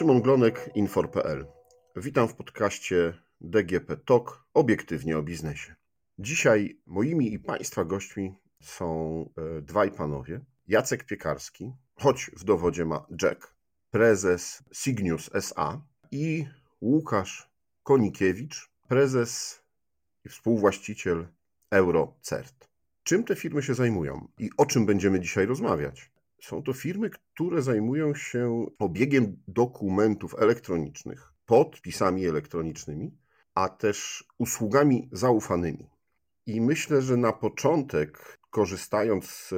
Szymon Glonek, Infor.pl. Witam w podcaście DGP Talk, obiektywnie o biznesie. Dzisiaj moimi i Państwa gośćmi są e, dwaj panowie. Jacek Piekarski, choć w dowodzie ma Jack, prezes Signius SA i Łukasz Konikiewicz, prezes i współwłaściciel EuroCert. Czym te firmy się zajmują i o czym będziemy dzisiaj rozmawiać? Są to firmy, które zajmują się obiegiem dokumentów elektronicznych, podpisami elektronicznymi, a też usługami zaufanymi. I myślę, że na początek, korzystając z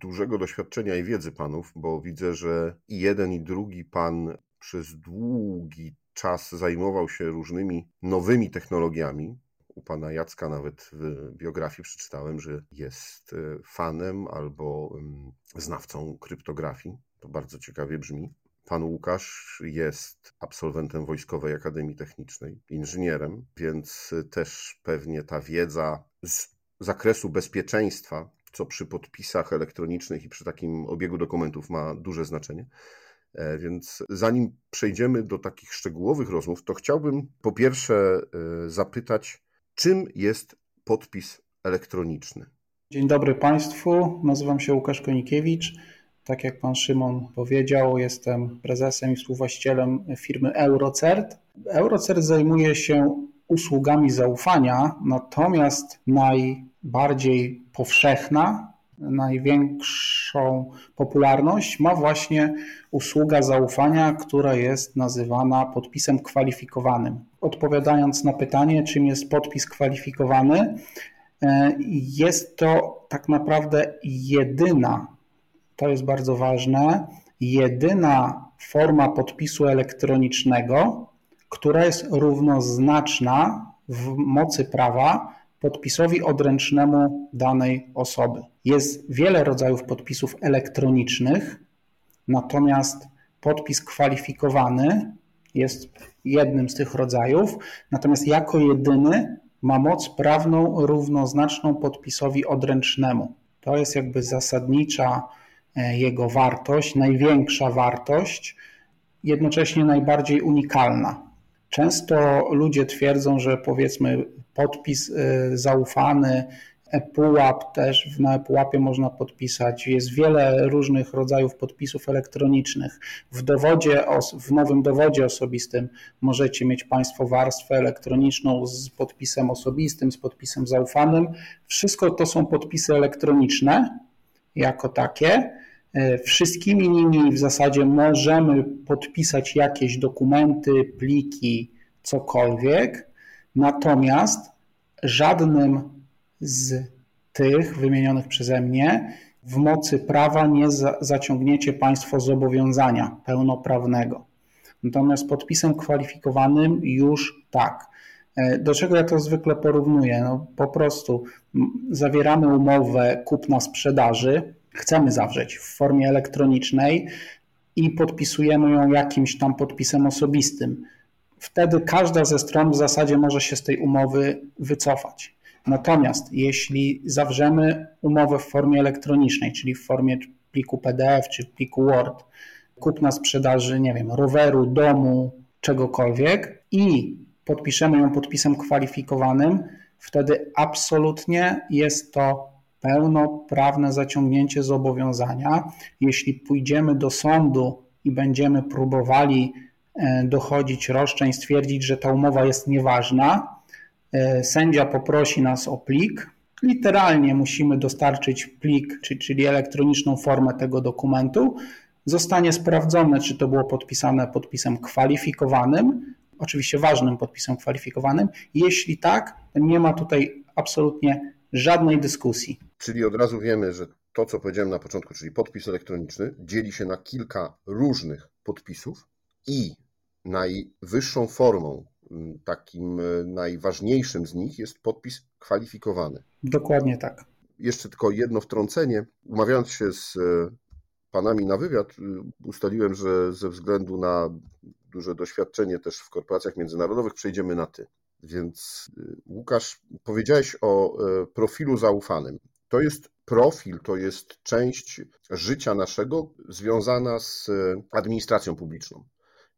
dużego doświadczenia i wiedzy panów, bo widzę, że i jeden, i drugi pan przez długi czas zajmował się różnymi nowymi technologiami, u pana Jacka nawet w biografii przeczytałem, że jest e, fanem albo znawcą kryptografii. To bardzo ciekawie brzmi. Pan Łukasz jest absolwentem Wojskowej Akademii Technicznej, inżynierem, więc też pewnie ta wiedza z zakresu bezpieczeństwa, co przy podpisach elektronicznych i przy takim obiegu dokumentów ma duże znaczenie. E, więc zanim przejdziemy do takich szczegółowych rozmów, to chciałbym po pierwsze e, zapytać, Czym jest podpis elektroniczny? Dzień dobry Państwu, nazywam się Łukasz Konikiewicz. Tak jak Pan Szymon powiedział, jestem prezesem i współwłaścicielem firmy Eurocert. Eurocert zajmuje się usługami zaufania, natomiast najbardziej powszechna największą popularność ma właśnie usługa zaufania, która jest nazywana podpisem kwalifikowanym. Odpowiadając na pytanie, czym jest podpis kwalifikowany, e, jest to tak naprawdę jedyna, to jest bardzo ważne, jedyna forma podpisu elektronicznego, która jest równoznaczna w mocy prawa podpisowi odręcznemu danej osoby. Jest wiele rodzajów podpisów elektronicznych, natomiast podpis kwalifikowany jest jednym z tych rodzajów, natomiast jako jedyny ma moc prawną równoznaczną podpisowi odręcznemu. To jest jakby zasadnicza e, jego wartość, największa wartość, jednocześnie najbardziej unikalna. Często ludzie twierdzą, że powiedzmy podpis y, zaufany, ePUAP też, na ePUAPie można podpisać. Jest wiele różnych rodzajów podpisów elektronicznych. W dowodzie, w nowym dowodzie osobistym możecie mieć Państwo warstwę elektroniczną z podpisem osobistym, z podpisem zaufanym. Wszystko to są podpisy elektroniczne jako takie. Y, wszystkimi nimi w zasadzie możemy podpisać jakieś dokumenty, pliki, cokolwiek. Natomiast żadnym z tych wymienionych przeze mnie w mocy prawa nie za, zaciągniecie Państwo zobowiązania pełnoprawnego. Natomiast podpisem kwalifikowanym już tak. E, do czego ja to zwykle porównuję? No, po prostu zawieramy umowę kupna-sprzedaży, chcemy zawrzeć w formie elektronicznej i podpisujemy ją jakimś tam podpisem osobistym wtedy każda ze stron w zasadzie może się z tej umowy wycofać. Natomiast jeśli zawrzemy umowę w formie elektronicznej, czyli w formie pliku PDF czy pliku Word, kupna sprzedaży, nie wiem, roweru, domu, czegokolwiek i podpiszemy ją podpisem kwalifikowanym, wtedy absolutnie jest to pełnoprawne zaciągnięcie zobowiązania. Jeśli pójdziemy do sądu i będziemy próbowali E, dochodzić roszczeń, stwierdzić, że ta umowa jest nieważna, e, sędzia poprosi nas o plik. Literalnie musimy dostarczyć plik, czyli elektroniczną formę tego dokumentu. Zostanie sprawdzone, czy to było podpisane podpisem kwalifikowanym, oczywiście ważnym podpisem kwalifikowanym. Jeśli tak, nie ma tutaj absolutnie żadnej dyskusji. Czyli od razu wiemy, że to, co powiedziałem na początku, czyli podpis elektroniczny, dzieli się na kilka różnych podpisów i najwyższą formą, mm, takim e, najważniejszym z nich jest podpis kwalifikowany. Dokładnie tak. Jeszcze tylko jedno wtrącenie. Umawiając się z e, panami na wywiad, y, ustaliłem, że ze względu na duże doświadczenie też w korporacjach międzynarodowych przejdziemy na ty. Więc y, Łukasz, powiedziałeś o e, profilu zaufanym. To jest profil, to jest część życia naszego związana z administracją publiczną.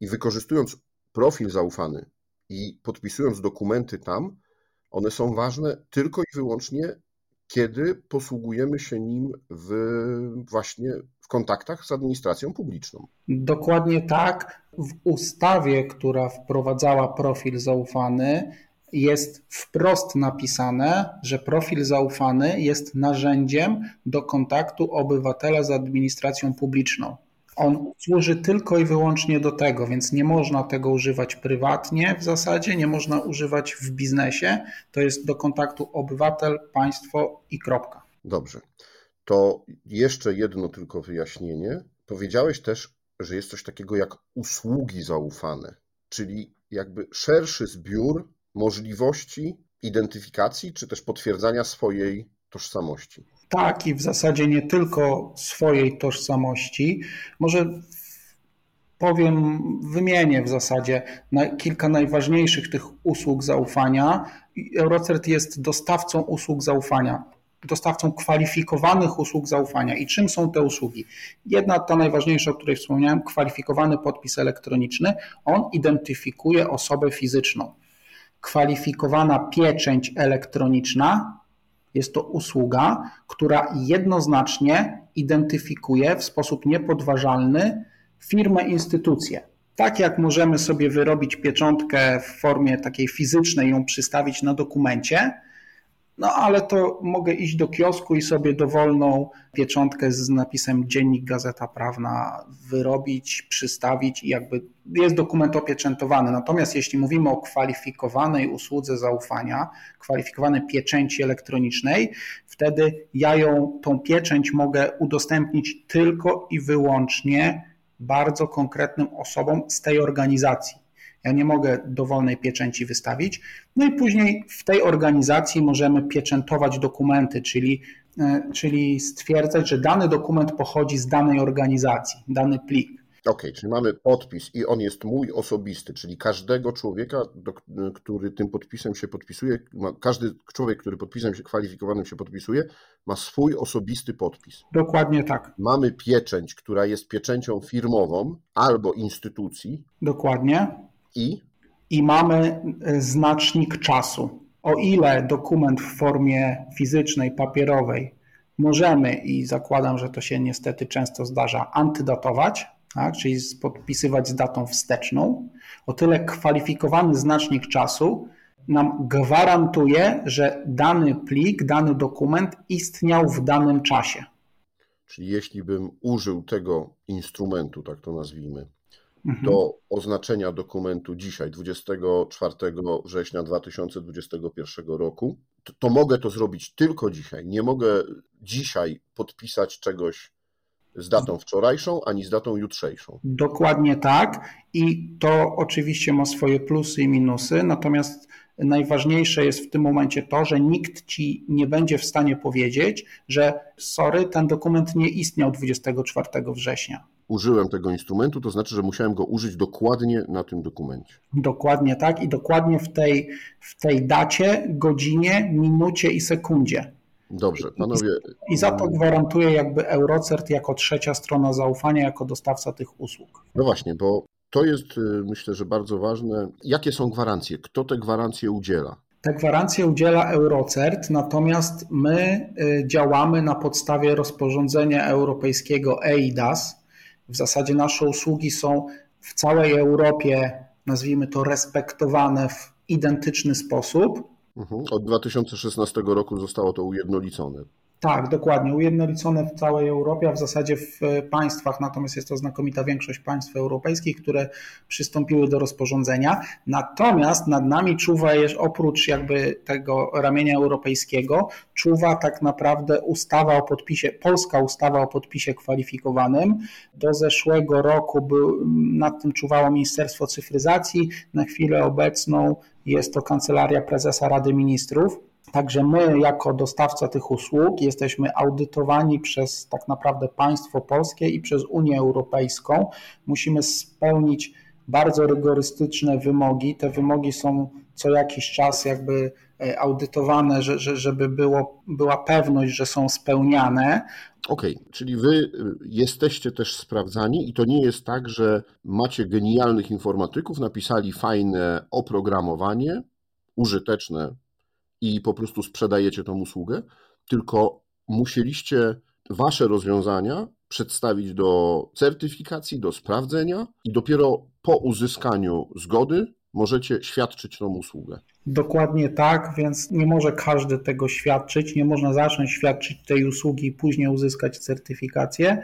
I wykorzystując profil zaufany i podpisując dokumenty tam, one są ważne tylko i wyłącznie, kiedy posługujemy się nim w, właśnie w kontaktach z administracją publiczną. Dokładnie tak. W ustawie, która wprowadzała profil zaufany, jest wprost napisane, że profil zaufany jest narzędziem do kontaktu obywatela z administracją publiczną. On służy tylko i wyłącznie do tego, więc nie można tego używać prywatnie w zasadzie, nie można używać w biznesie. To jest do kontaktu obywatel, państwo i kropka. Dobrze. To jeszcze jedno tylko wyjaśnienie. Powiedziałeś też, że jest coś takiego jak usługi zaufane, czyli jakby szerszy zbiór możliwości identyfikacji czy też potwierdzania swojej tożsamości. Tak, i w zasadzie nie tylko swojej tożsamości. Może powiem, wymienię w zasadzie kilka najważniejszych tych usług zaufania. Eurocert jest dostawcą usług zaufania, dostawcą kwalifikowanych usług zaufania. I czym są te usługi? Jedna, ta najważniejsza, o której wspomniałem, kwalifikowany podpis elektroniczny. On identyfikuje osobę fizyczną. Kwalifikowana pieczęć elektroniczna jest to usługa, która jednoznacznie identyfikuje w sposób niepodważalny firmę, instytucję. Tak jak możemy sobie wyrobić pieczątkę w formie takiej fizycznej, ją przystawić na dokumencie, no ale to mogę iść do kiosku i sobie dowolną pieczątkę z napisem Dziennik Gazeta Prawna wyrobić, przystawić i jakby jest dokument opieczętowany. Natomiast jeśli mówimy o kwalifikowanej usłudze zaufania, kwalifikowanej pieczęci elektronicznej, wtedy ja ją, tą pieczęć mogę udostępnić tylko i wyłącznie bardzo konkretnym osobom z tej organizacji. Ja nie mogę dowolnej pieczęci wystawić. No i później w tej organizacji możemy pieczętować dokumenty, czyli, e, czyli stwierdzać, że dany dokument pochodzi z danej organizacji, dany plik. Okej, okay, czyli mamy podpis i on jest mój osobisty, czyli każdego człowieka, do, który tym podpisem się podpisuje, każdy człowiek, który podpisem się kwalifikowanym się podpisuje, ma swój osobisty podpis. Dokładnie tak. Mamy pieczęć, która jest pieczęcią firmową albo instytucji. Dokładnie. I? I mamy e, znacznik czasu. O ile dokument w formie fizycznej, papierowej możemy, i zakładam, że to się niestety często zdarza, antydatować, tak, czyli podpisywać z datą wsteczną, o tyle kwalifikowany znacznik czasu nam gwarantuje, że dany plik, dany dokument istniał w danym czasie. Czyli jeśli bym użył tego instrumentu, tak to nazwijmy. Do oznaczenia dokumentu dzisiaj, 24 września 2021 roku, to, to, mogę to zrobić tylko dzisiaj. Nie mogę dzisiaj podpisać czegoś z datą wczorajszą, ani z datą jutrzejszą. Dokładnie tak. I to oczywiście ma swoje plusy i minusy, natomiast najważniejsze jest w tym momencie to, że nikt ci nie będzie w stanie powiedzieć, że sorry, ten dokument nie istniał 24 września użyłem tego instrumentu, to znaczy, że musiałem go użyć dokładnie na tym dokumencie. Dokładnie tak i dokładnie w tej, w tej dacie, godzinie, minucie i sekundzie. Dobrze, panowie. I za to gwarantuje jakby Eurocert jako trzecia strona zaufania, jako dostawca tych usług. No właśnie, bo to jest y, myślę, że bardzo ważne. Jakie są gwarancje? Kto te gwarancje udziela? Te gwarancje udziela Eurocert, natomiast my y, działamy na podstawie rozporządzenia europejskiego EIDAS, w zasadzie nasze usługi są w całej Europie, nazwijmy to, respektowane w identyczny sposób. Mhm. Od 2016 roku zostało to ujednolicone. Tak, dokładnie. Ujednolicone w całej Europie, a w zasadzie w państwach, natomiast jest to znakomita większość państw europejskich, które przystąpiły do rozporządzenia. Natomiast nad nami czuwa, oprócz jakby tego ramienia europejskiego, czuwa tak naprawdę ustawa o podpisie, polska ustawa o podpisie kwalifikowanym. Do zeszłego roku był, nad tym czuwało Ministerstwo Cyfryzacji. Na chwilę obecną jest to Kancelaria Prezesa Rady Ministrów. Także my, jako dostawca tych usług, jesteśmy audytowani przez tak naprawdę państwo polskie i przez Unię Europejską. Musimy spełnić bardzo rygorystyczne wymogi. Te wymogi są co jakiś czas jakby e, audytowane, że, że, żeby było, była pewność, że są spełniane. Okej, okay, czyli wy y, jesteście też sprawdzani i to nie jest tak, że macie genialnych informatyków, napisali fajne oprogramowanie, użyteczne i po prostu sprzedajecie tą usługę, tylko musieliście wasze rozwiązania przedstawić do certyfikacji, do sprawdzenia i dopiero po uzyskaniu zgody możecie świadczyć tą usługę. Dokładnie tak, więc nie może każdy tego świadczyć, nie można zacząć świadczyć tej usługi i później uzyskać certyfikację.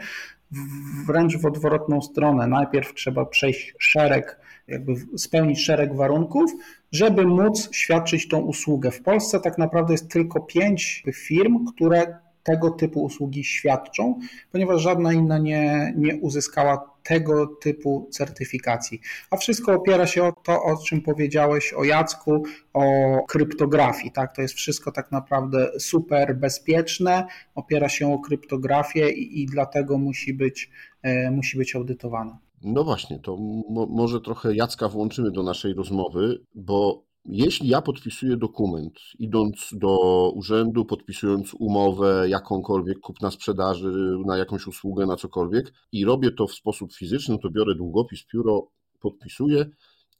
Wręcz w odwrotną stronę. Najpierw trzeba przejść szereg, jakby spełnić szereg warunków, żeby móc świadczyć tą usługę. W Polsce tak naprawdę jest tylko pięć firm, które tego typu usługi świadczą, ponieważ żadna inna nie, nie uzyskała tego typu certyfikacji. A wszystko opiera się o to, o czym powiedziałeś o Jacku, o kryptografii. Tak? To jest wszystko tak naprawdę super bezpieczne, opiera się o kryptografię i, i dlatego musi być, e, musi być audytowane. No właśnie, to mo może trochę Jacka włączymy do naszej rozmowy, bo jeśli ja podpisuję dokument, idąc do urzędu, podpisując umowę jakąkolwiek, kupna sprzedaży na jakąś usługę, na cokolwiek i robię to w sposób fizyczny, to biorę długopis, pióro, podpisuję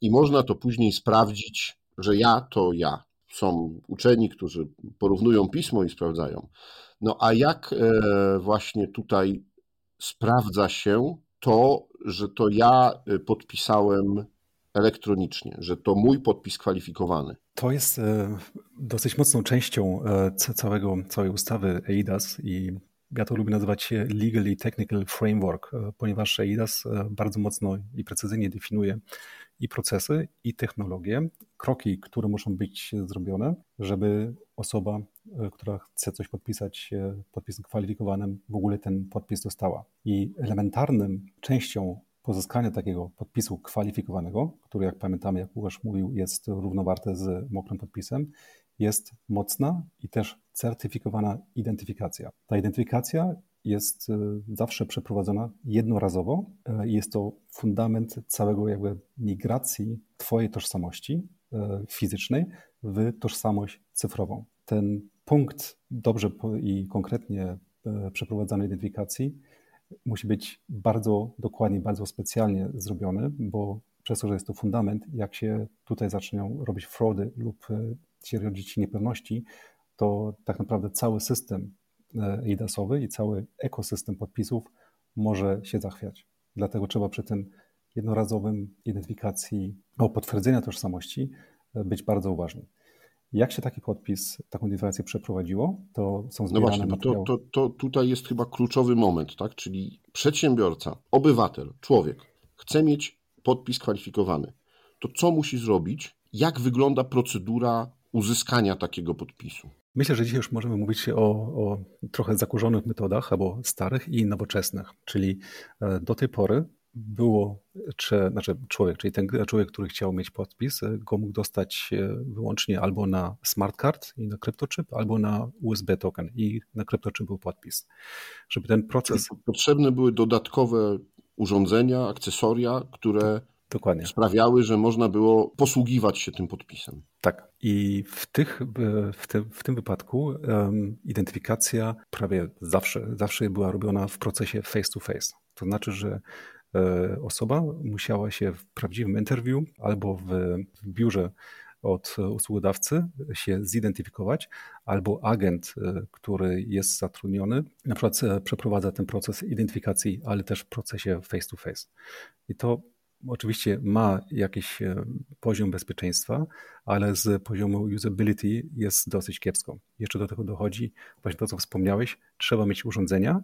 i można to później sprawdzić, że ja to ja. Są uczeni, którzy porównują pismo i sprawdzają. No a jak e, właśnie tutaj sprawdza się to, że to ja e, podpisałem elektronicznie, że to mój podpis kwalifikowany. To jest e, dosyć mocną częścią e, całego, całej ustawy EIDAS i ja to lubię nazywać Legal Technical Framework, ponieważ EIDAS bardzo mocno i precyzyjnie definiuje i procesy, i technologie, kroki, które muszą być zrobione, żeby osoba, która chce coś podpisać podpisem kwalifikowanym, w ogóle ten podpis dostała. I elementarnym częścią pozyskanie takiego podpisu kwalifikowanego, który jak pamiętamy, jak Łukasz mówił, jest równowarte z mokrym podpisem, jest mocna i też certyfikowana identyfikacja. Ta identyfikacja jest e, zawsze przeprowadzona jednorazowo i jest to fundament całego jakby migracji Twojej tożsamości e, fizycznej w tożsamość cyfrową. Ten punkt dobrze i konkretnie e, przeprowadzanej identyfikacji musi być bardzo dokładnie, bardzo specjalnie zrobiony, bo przez to, że jest to fundament, jak się tutaj zaczną robić fraudy lub e, się rodzić niepewności, to tak naprawdę cały system EIDAS-owy i cały ekosystem podpisów może się zachwiać. Dlatego trzeba przy tym jednorazowym identyfikacji, o potwierdzenia tożsamości e, być bardzo uważny. Jak się taki podpis, taką identyfikację przeprowadziło, to są no zbierane No właśnie, materiały. To, to, to tutaj jest chyba kluczowy moment, tak? Czyli przedsiębiorca, obywatel, człowiek chce mieć podpis kwalifikowany. To co musi zrobić? Jak wygląda procedura uzyskania takiego podpisu? Myślę, że dzisiaj już możemy mówić o, o trochę zakurzonych metodach, albo starych i nowoczesnych. Czyli e, do tej pory było, czy, znaczy człowiek, czyli ten człowiek, który chciał mieć podpis, go mógł dostać e, wyłącznie albo na smart card i na kryptochip, albo na USB token i na kryptochip był podpis. Żeby ten proces... Czyli potrzebne były dodatkowe urządzenia, akcesoria, które Dokładnie. sprawiały, że można było posługiwać się tym podpisem. Tak. I w, tych, w, te, w tym wypadku um, identyfikacja prawie zawsze, zawsze była robiona w procesie face to face. To znaczy, że E, osoba musiała się w prawdziwym interview albo w, w biurze od usługodawcy się zidentyfikować, albo agent, e, który jest zatrudniony, na przykład e, przeprowadza ten proces identyfikacji, ale też w procesie face to face. I to oczywiście ma jakiś poziom bezpieczeństwa, ale z poziomu usability jest dosyć kiepsko. Jeszcze do tego dochodzi właśnie to, co wspomniałeś, trzeba mieć urządzenia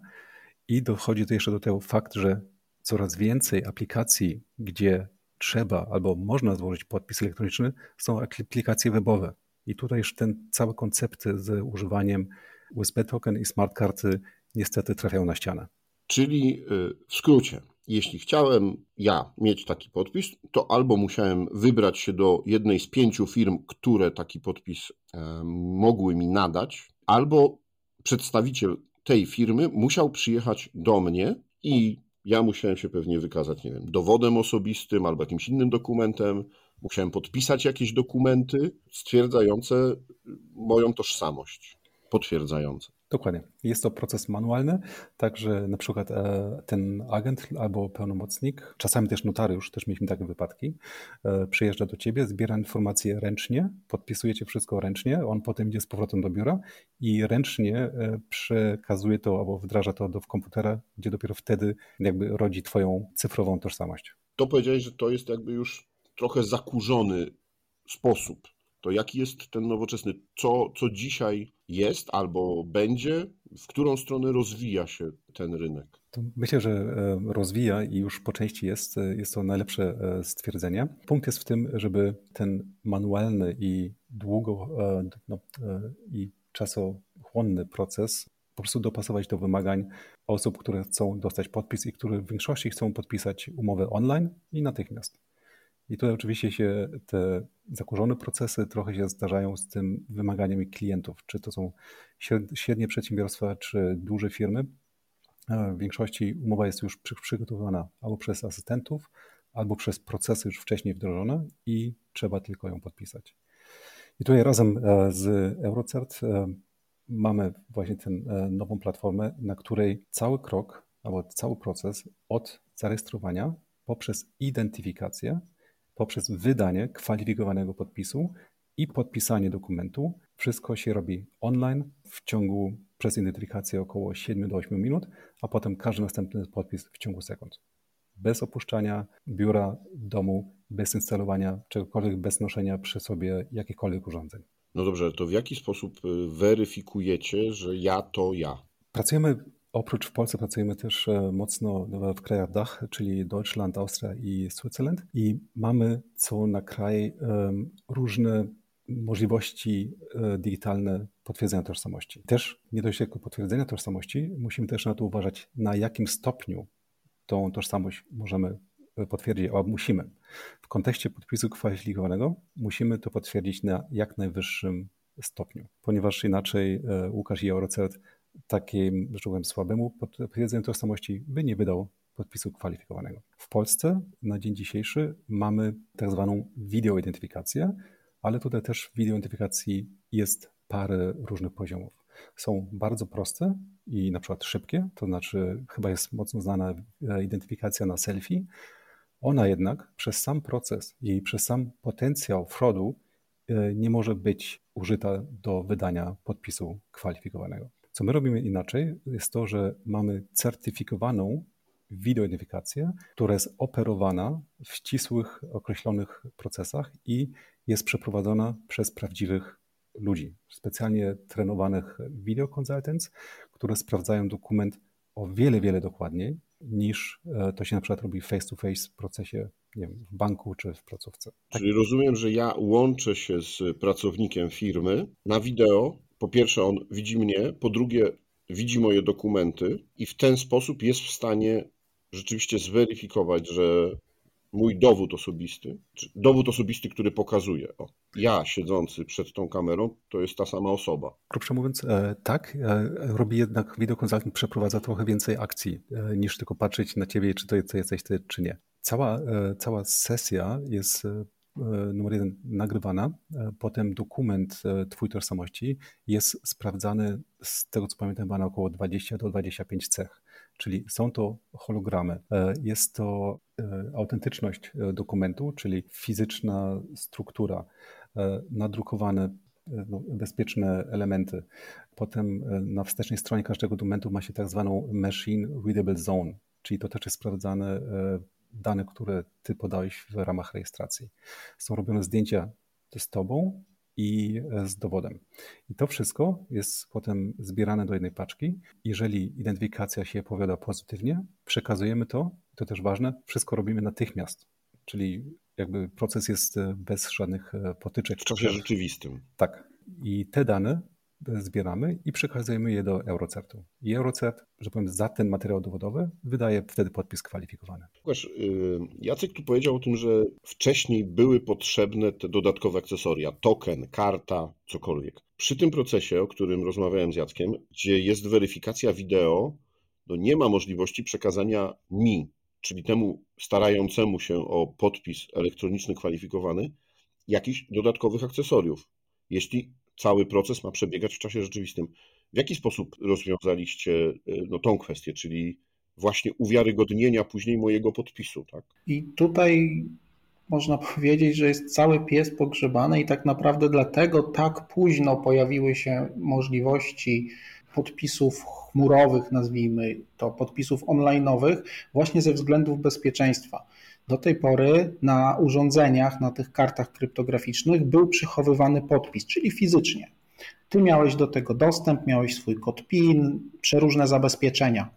i dochodzi to jeszcze do tego fakt, że coraz więcej aplikacji, gdzie trzeba albo można złożyć podpis elektroniczny, są aplikacje webowe. I tutaj już ten cały koncept z używaniem USB token i smart karty niestety trafiają na ścianę. Czyli y, w skrócie, jeśli chciałem ja mieć taki podpis, to albo musiałem wybrać się do jednej z pięciu firm, które taki podpis mogły mi nadać, albo przedstawiciel tej firmy musiał przyjechać do mnie i ja musiałem się pewnie wykazać, nie wiem, dowodem osobistym albo jakimś innym dokumentem, musiałem podpisać jakieś dokumenty stwierdzające moją tożsamość, potwierdzające. Dokładnie. Jest to proces manualny, także na przykład e, ten agent albo pełnomocnik, czasami też notariusz, też mieliśmy takie wypadki, e, przyjeżdża do ciebie, zbiera informacje ręcznie, podpisujecie wszystko ręcznie, on potem idzie z powrotem do biura i ręcznie e, przekazuje to albo wdraża to do komputera, gdzie dopiero wtedy jakby rodzi twoją cyfrową tożsamość. To powiedziałeś, że to jest jakby już trochę zakurzony sposób to jaki jest ten nowoczesny, co, co dzisiaj jest albo będzie, w którą stronę rozwija się ten rynek? Myślę, że e, rozwija i już po części jest, e, jest to najlepsze e, stwierdzenie. Punkt jest w tym, żeby ten manualny i długo no, i czasochłonny proces po prostu dopasować do wymagań osób, które chcą dostać podpis i które w większości chcą podpisać umowę online i natychmiast. I tutaj oczywiście się te zakurzone procesy trochę się zdarzają z tym wymaganiami klientów, czy to są średnie przedsiębiorstwa, czy duże firmy. W większości umowa jest już przygotowana albo przez asystentów, albo przez procesy już wcześniej wdrożone i trzeba tylko ją podpisać. I tutaj razem e, z Eurocert e, mamy właśnie tę e, nową platformę, na której cały krok albo cały proces od zarejestrowania poprzez identyfikację poprzez wydanie kwalifikowanego podpisu i podpisanie dokumentu. Wszystko się robi online w ciągu przez identyfikację około 7 do 8 minut, a potem każdy następny podpis w ciągu sekund. Bez opuszczania biura, domu, bez instalowania czegokolwiek, bez noszenia przy sobie jakichkolwiek urządzeń. No dobrze, to w jaki sposób y, weryfikujecie, że ja to ja? Pracujemy Oprócz w Polsce pracujemy też e, mocno w krajach Dach, czyli Deutschland, Austria i Switzerland i mamy co na kraj różne możliwości e, digitalne potwierdzenia tożsamości. Też nie dość jako potwierdzenia tożsamości, musimy też na to uważać, na jakim stopniu tą tożsamość możemy e, potwierdzić, albo musimy. W kontekście podpisu kwalifikowanego musimy to potwierdzić na jak najwyższym stopniu, ponieważ inaczej Łukasz i Eurocert takim, że tak powiem, słabemu potwierdzeniu tożsamości by nie wydał podpisu kwalifikowanego. W Polsce na dzień dzisiejszy mamy tak zwaną wideoidentyfikację, ale tutaj też w wideoidentyfikacji jest parę różnych poziomów. Są bardzo proste i na przykład szybkie, to znaczy chyba jest mocno znana e, identyfikacja na selfie. Ona jednak przez sam proces i przez sam potencjał fraudu e, nie może być użyta do wydania podpisu kwalifikowanego. Co my robimy inaczej, jest to, że mamy certyfikowaną wideoidentyfikację, która jest operowana w ścisłych, określonych procesach i jest przeprowadzona przez prawdziwych ludzi, specjalnie trenowanych video consultants, które sprawdzają dokument o wiele, wiele dokładniej niż e, to się na przykład robi face to face w procesie nie wiem, w banku czy w placówce. Tak. Czyli rozumiem, że ja łączę się z pracownikiem firmy na wideo, po pierwsze, on widzi mnie, po drugie, widzi moje dokumenty i w ten sposób jest w stanie rzeczywiście zweryfikować, że mój dowód osobisty, dowód osobisty, który pokazuje, o, ja siedzący przed tą kamerą, to jest ta sama osoba. Krótko mówiąc, e, tak, e, robi jednak wideokonsultant, przeprowadza trochę więcej akcji, e, niż tylko patrzeć na ciebie, czy to, to jesteś ty, czy nie. Cała, cała sesja jest numer jeden nagrywana, e, potem dokument e, twój tożsamości jest sprawdzany z tego co pamiętam na około 20 do 25 cech, czyli są to hologramy. Jest to autentyczność dokumentu, czyli fizyczna struktura, nadrukowane no, bezpieczne elementy. Potem na wstecznej stronie każdego dokumentu ma się tak zwaną machine readable zone, czyli to też jest sprawdzane dane, które ty podałeś w ramach rejestracji. Są robione zdjęcia z tobą i z dowodem. I to wszystko jest potem zbierane do jednej paczki. Jeżeli identyfikacja się powiada pozytywnie, przekazujemy to, to też ważne, wszystko robimy natychmiast. Czyli jakby proces jest bez żadnych potyczek. W czasie rzeczywistym. Tak. I te dane zbieramy i przekazujemy je do Eurocertu. I Eurocert, że powiem, za ten materiał dowodowy wydaje wtedy podpis kwalifikowany. Łukasz, y, Jacek tu powiedział o tym, że wcześniej były potrzebne te dodatkowe akcesoria, token, karta, cokolwiek. Przy tym procesie, o którym rozmawiałem z Jackiem, gdzie jest weryfikacja wideo, no nie ma możliwości przekazania mi czyli temu starającemu się o podpis elektroniczny kwalifikowany, jakichś dodatkowych akcesoriów, jeśli cały proces ma przebiegać w czasie rzeczywistym. W jaki sposób rozwiązaliście y, no, tą kwestię, czyli właśnie uwiarygodnienia później mojego podpisu? Tak? I tutaj można powiedzieć, że jest cały pies pogrzebany i tak naprawdę dlatego tak późno pojawiły się możliwości podpisów chmurowych, nazwijmy to, podpisów online'owych, właśnie ze względów bezpieczeństwa. Do tej pory na urządzeniach, na tych kartach kryptograficznych był przechowywany podpis, czyli fizycznie. Ty miałeś do tego dostęp, miałeś swój kod PIN, przeróżne zabezpieczenia.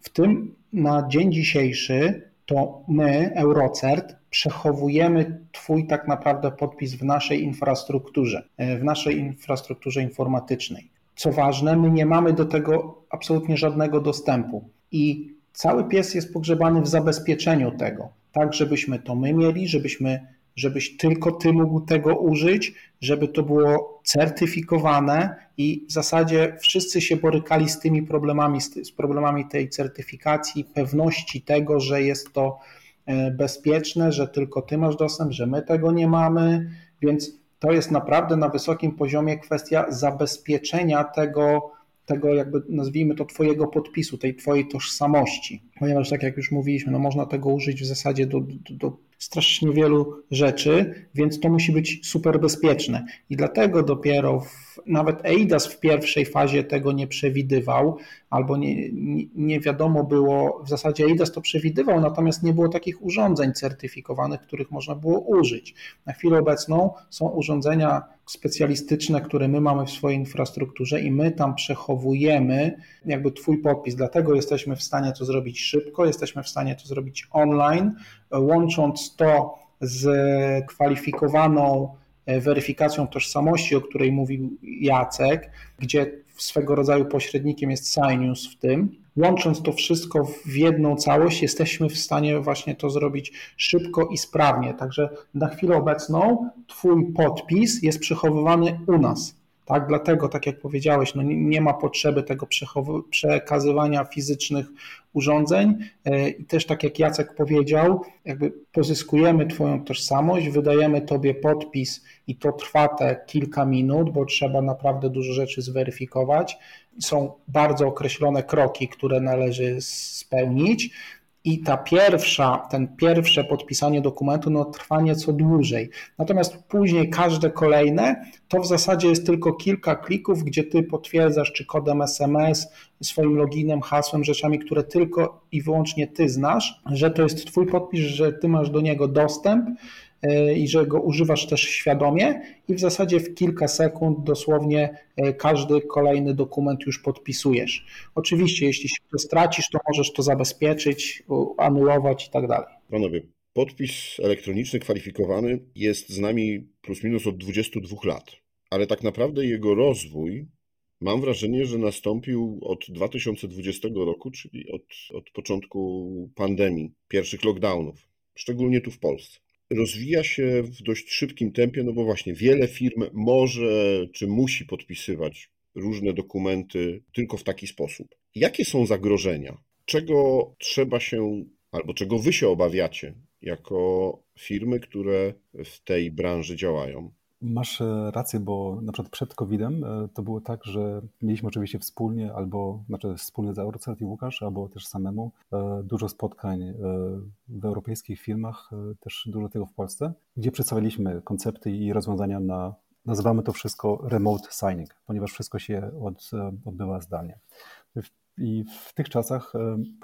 W tym na dzień dzisiejszy to my, Eurocert, przechowujemy Twój tak naprawdę podpis w naszej infrastrukturze, e, w naszej infrastrukturze informatycznej. Co ważne, my nie mamy do tego absolutnie żadnego dostępu i cały pies jest pogrzebany w zabezpieczeniu tego, tak żebyśmy to my mieli, żebyśmy, żebyś tylko Ty mógł tego użyć, żeby to było certyfikowane i w zasadzie wszyscy się borykali z tymi problemami, z problemami tej certyfikacji, pewności tego, że jest to e, bezpieczne, że tylko Ty masz dostęp, że my tego nie mamy, więc to jest naprawdę na wysokim poziomie kwestia zabezpieczenia tego, tego jakby nazwijmy to twojego podpisu, tej twojej tożsamości. Ponieważ tak jak już mówiliśmy, no można tego użyć w zasadzie do, do, do strasznie wielu rzeczy, więc to musi być super bezpieczne. I dlatego dopiero w, nawet EIDAS w pierwszej fazie tego nie przewidywał, albo nie, nie, wiadomo było, w zasadzie EIDAS to przewidywał, natomiast nie było takich urządzeń certyfikowanych, których można było użyć. Na chwilę obecną są urządzenia specjalistyczne, które my mamy w swojej infrastrukturze i my tam przechowujemy jakby Twój podpis. Dlatego jesteśmy w stanie to zrobić szybko, jesteśmy w stanie to zrobić online, łącząc to z kwalifikowaną weryfikacją tożsamości, o której mówił Jacek, gdzie swego rodzaju pośrednikiem jest Sinius w tym. Łącząc to wszystko w jedną całość, jesteśmy w stanie właśnie to zrobić szybko i sprawnie. Także na chwilę obecną Twój podpis jest przechowywany u nas. Tak, dlatego, tak jak powiedziałeś, no nie ma potrzeby tego przekazywania fizycznych urządzeń e, i też tak jak Jacek powiedział, jakby pozyskujemy Twoją tożsamość, wydajemy Tobie podpis i to trwa te kilka minut, bo trzeba naprawdę dużo rzeczy zweryfikować. Są bardzo określone kroki, które należy spełnić. I ta pierwsza, ten pierwsze podpisanie dokumentu no, trwa nieco dłużej. Natomiast później każde kolejne to w zasadzie jest tylko kilka klików, gdzie ty potwierdzasz, czy kodem SMS, swoim loginem, hasłem, rzeczami, które tylko i wyłącznie ty znasz, że to jest twój podpis, że ty masz do niego dostęp i że go używasz też świadomie i w zasadzie w kilka sekund dosłownie e, każdy kolejny dokument już podpisujesz. Oczywiście, jeśli się to stracisz, to możesz to zabezpieczyć, anulować i tak dalej. Panowie, podpis elektroniczny kwalifikowany jest z nami plus minus od 22 lat, ale tak naprawdę jego rozwój mam wrażenie, że nastąpił od 2020 roku, czyli od, od początku pandemii, pierwszych lockdownów, szczególnie tu w Polsce rozwija się w dość szybkim tempie, no bo właśnie wiele firm może czy musi podpisywać różne dokumenty tylko w taki sposób. Jakie są zagrożenia? Czego trzeba się, albo czego wy się obawiacie jako firmy, które w tej branży działają? Masz e, rację, bo na przykład przed COVID-em e, to było tak, że mieliśmy oczywiście wspólnie, albo znaczy wspólnie z Eurocert i Łukasz, albo też samemu e, dużo spotkań w europejskich firmach, też dużo tego w Polsce, gdzie przedstawialiśmy koncepty i rozwiązania na, nazywamy to wszystko remote signing, ponieważ wszystko się od, odbywa zdalnie. I w tych czasach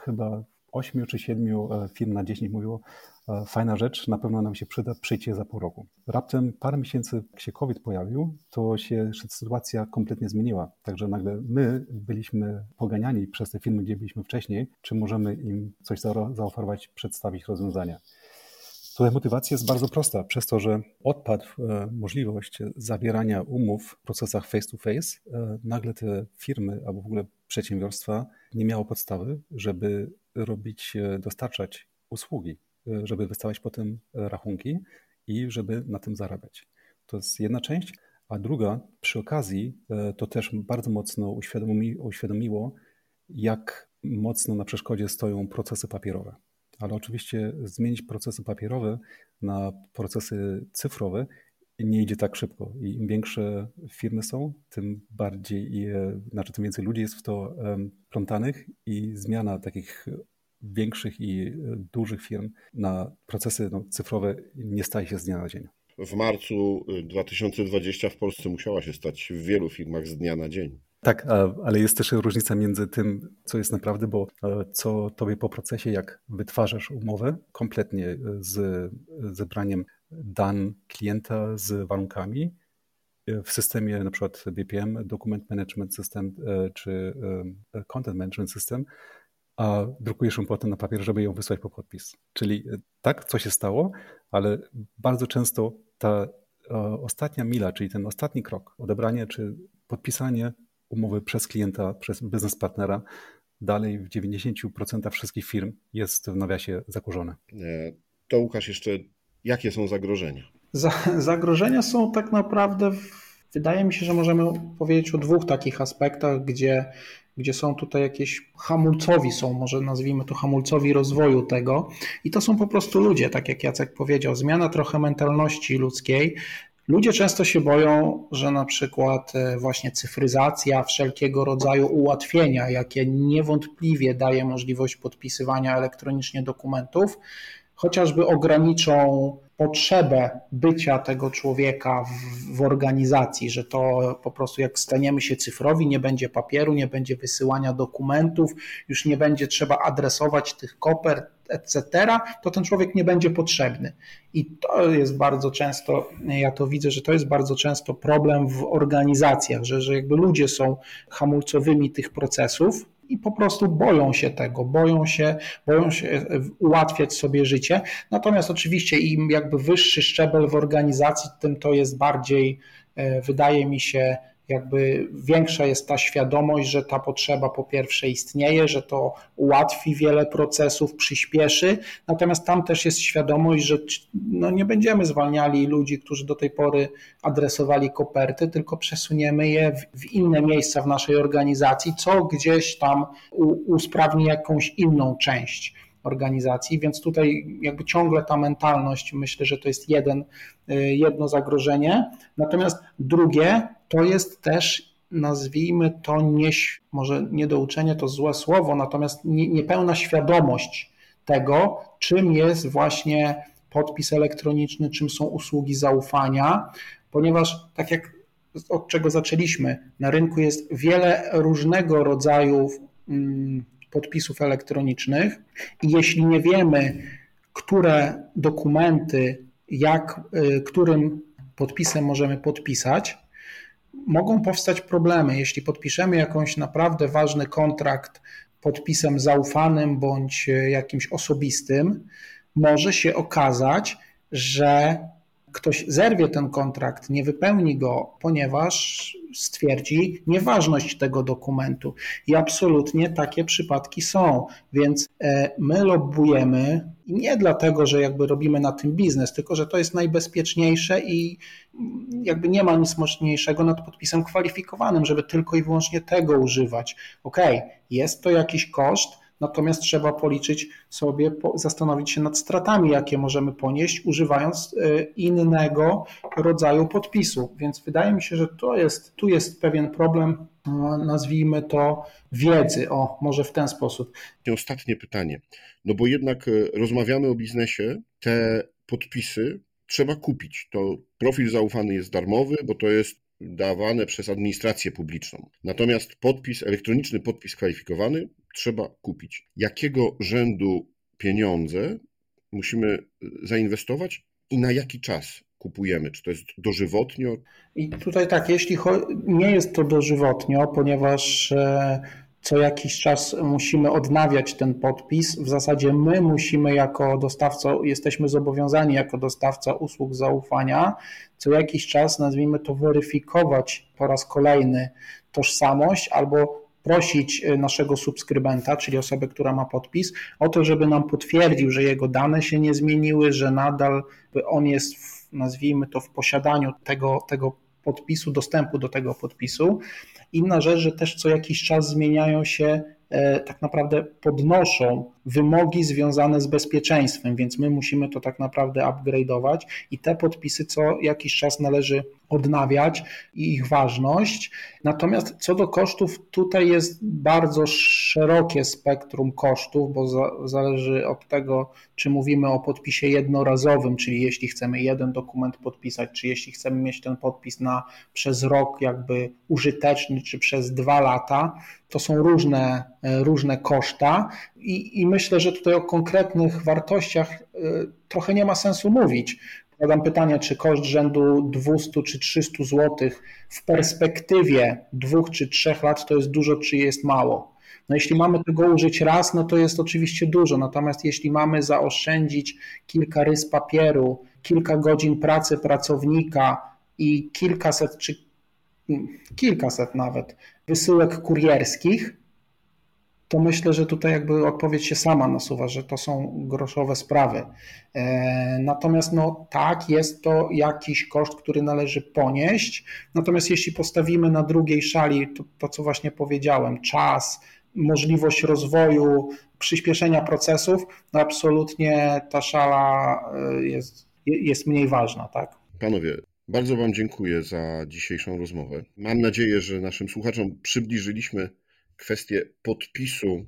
chyba 8 czy 7 firm na 10 mówiło, E, fajna rzecz, na pewno nam się przyda, przyjdzie za pół roku. Raptem parę miesięcy, jak się COVID pojawił, to się sytuacja kompletnie zmieniła. Także nagle my byliśmy poganiani przez te firmy, gdzie byliśmy wcześniej, czy możemy im coś zaoferować, przedstawić rozwiązania. Tutaj motywacja jest bardzo prosta, przez to, że odpadł e, możliwość zawierania umów w procesach face-to-face, e, nagle te firmy albo w ogóle przedsiębiorstwa nie miało podstawy, żeby robić, dostarczać usługi żeby wystawiać potem rachunki i żeby na tym zarabiać. To jest jedna część. A druga, przy okazji, e, to też bardzo mocno uświadomi, uświadomiło, jak mocno na przeszkodzie stoją procesy papierowe. ale oczywiście zmienić procesy papierowe na procesy cyfrowe nie idzie tak szybko. I im większe firmy są, tym bardziej, znaczy tym więcej ludzi jest w to plątanych i zmiana takich większych i dużych firm na procesy no, cyfrowe nie staje się z dnia na dzień. W marcu 2020 y, w Polsce musiała się stać w wielu firmach z dnia na dzień. Tak, ale jest też różnica między tym, co jest naprawdę, bo e, co tobie po procesie, jak wytwarzasz umowę kompletnie z zebraniem dan klienta z warunkami e, w systemie na przykład BPM, Document Management System e, czy Content Management System, a drukujesz ją potem na papier, żeby ją wysłać po podpis. Czyli tak, co się stało, ale bardzo często ta ostatnia mila, czyli ten ostatni krok, odebranie czy podpisanie umowy przez klienta, przez biznes partnera, dalej w 90% wszystkich firm jest w nawiasie zakurzone. E, to Łukasz, jeszcze jakie są zagrożenia? zagrożenia są tak naprawdę, wydaje mi się, że możemy powiedzieć o dwóch takich aspektach, gdzie, gdzie są tutaj jakieś hamulcowi, są może nazwijmy to hamulcowi rozwoju tego i to są po prostu ludzie, tak jak Jacek powiedział, zmiana trochę mentalności ludzkiej, Ludzie często się boją, że na przykład e, właśnie cyfryzacja, wszelkiego rodzaju ułatwienia, jakie niewątpliwie daje możliwość podpisywania elektronicznie dokumentów, chociażby ograniczą potrzebę bycia tego człowieka w, w, organizacji, że to po prostu jak staniemy się cyfrowi, nie będzie papieru, nie będzie wysyłania dokumentów, już nie będzie trzeba adresować tych kopert, etc., to ten człowiek nie będzie potrzebny. I to jest bardzo często, ja to widzę, że to jest bardzo często problem w organizacjach, że, że jakby ludzie są hamulcowymi tych procesów, i po prostu boją się tego, boją się, boją się e, ułatwiać sobie życie. Natomiast oczywiście im jakby wyższy szczebel w organizacji, tym to jest bardziej, e, wydaje mi się, jakby większa jest ta świadomość, że ta potrzeba po pierwsze istnieje, że to ułatwi wiele procesów, przyspieszy, natomiast tam też jest świadomość, że no nie będziemy zwalniali ludzi, którzy do tej pory adresowali koperty, tylko przesuniemy je w, inne miejsca w naszej organizacji, co gdzieś tam usprawni jakąś inną część organizacji, więc tutaj jakby ciągle ta mentalność, myślę, że to jest jeden, y, jedno zagrożenie. Natomiast drugie to jest też nazwijmy to nie, może niedouczenie to złe słowo, natomiast nie, niepełna świadomość tego, czym jest właśnie podpis elektroniczny, czym są usługi zaufania, ponieważ tak jak od czego zaczęliśmy, na rynku jest wiele różnego rodzaju mm, podpisów elektronicznych i jeśli nie wiemy, które dokumenty, jak, y, którym podpisem możemy podpisać, mogą powstać problemy. Jeśli podpiszemy jakąś naprawdę ważny kontrakt podpisem zaufanym bądź jakimś osobistym, może się okazać, że ktoś zerwie ten kontrakt, nie wypełni go, ponieważ stwierdzi nieważność tego dokumentu. I absolutnie takie przypadki są. Więc e, my lobbujemy nie dlatego, że jakby robimy na tym biznes, tylko że to jest najbezpieczniejsze i jakby nie ma nic mocniejszego nad podpisem kwalifikowanym, żeby tylko i wyłącznie tego używać. Ok, jest to jakiś koszt, Natomiast trzeba policzyć sobie, zastanowić się nad stratami, jakie możemy ponieść, używając e, innego rodzaju podpisu. Więc wydaje mi się, że to jest, tu jest pewien problem, no, nazwijmy to wiedzy. O, może w ten sposób. Ostatnie pytanie. No bo jednak e, rozmawiamy o biznesie, te podpisy trzeba kupić. To profil zaufany jest darmowy, bo to jest dawane przez administrację publiczną. Natomiast podpis, elektroniczny podpis kwalifikowany trzeba kupić. Jakiego rzędu pieniądze musimy zainwestować i na jaki czas kupujemy? Czy to jest dożywotnio? I tutaj tak, jeśli nie jest to dożywotnio, ponieważ e, co jakiś czas musimy odnawiać ten podpis. W zasadzie my musimy jako dostawca, jesteśmy zobowiązani jako dostawca usług zaufania, co jakiś czas, nazwijmy to, weryfikować po raz kolejny tożsamość albo prosić e, naszego subskrybenta, czyli osobę, która ma podpis, o to, żeby nam potwierdził, że jego dane się nie zmieniły, że nadal on jest, w, nazwijmy to, w posiadaniu tego, tego podpisu, dostępu do tego podpisu. Inna rzecz, że też co jakiś czas zmieniają się, e, tak naprawdę podnoszą wymogi związane z bezpieczeństwem, więc my musimy to tak naprawdę upgrade'ować i te podpisy co jakiś czas należy odnawiać i ich ważność. Natomiast co do kosztów, tutaj jest bardzo szerokie spektrum kosztów, bo za, zależy od tego, czy mówimy o podpisie jednorazowym, czyli jeśli chcemy jeden dokument podpisać, czy jeśli chcemy mieć ten podpis na przez rok jakby użyteczny, czy przez dwa lata, to są różne, różne koszta i, i myślę, że tutaj o konkretnych wartościach y, trochę nie ma sensu mówić, Zadam pytanie, czy koszt rzędu 200 czy 300 zł w perspektywie dwóch czy trzech lat to jest dużo, czy jest mało? No jeśli mamy tego użyć raz, no to jest oczywiście dużo, natomiast jeśli mamy zaoszczędzić kilka rys papieru, kilka godzin pracy pracownika i kilkaset czy kilkaset nawet wysyłek kurierskich, to myślę, że tutaj jakby odpowiedź się sama nasuwa, że to są groszowe sprawy. E, natomiast no tak, jest to jakiś koszt, który należy ponieść. Natomiast jeśli postawimy na drugiej szali to, to co właśnie powiedziałem, czas, możliwość rozwoju, przyspieszenia procesów, no absolutnie ta szala e, jest, jest mniej ważna, tak? Panowie, bardzo Wam dziękuję za dzisiejszą rozmowę. Mam nadzieję, że naszym słuchaczom przybliżyliśmy kwestię podpisu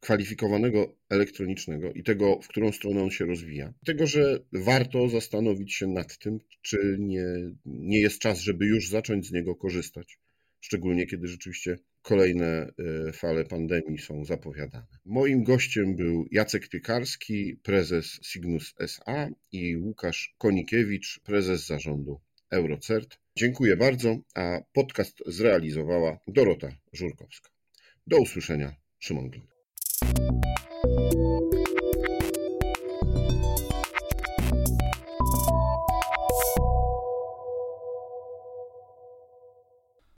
kwalifikowanego elektronicznego i tego, w którą stronę on się rozwija. Tego, że warto zastanowić się nad tym, czy nie, nie jest czas, żeby już zacząć z niego korzystać. Szczególnie kiedy rzeczywiście kolejne e, fale pandemii są zapowiadane. Moim gościem był Jacek Piekarski, prezes Signus SA i Łukasz Konikiewicz, prezes zarządu Eurocert. Dziękuję bardzo, a podcast zrealizowała Dorota Żurkowska. Do usłyszenia, Szymon Glin.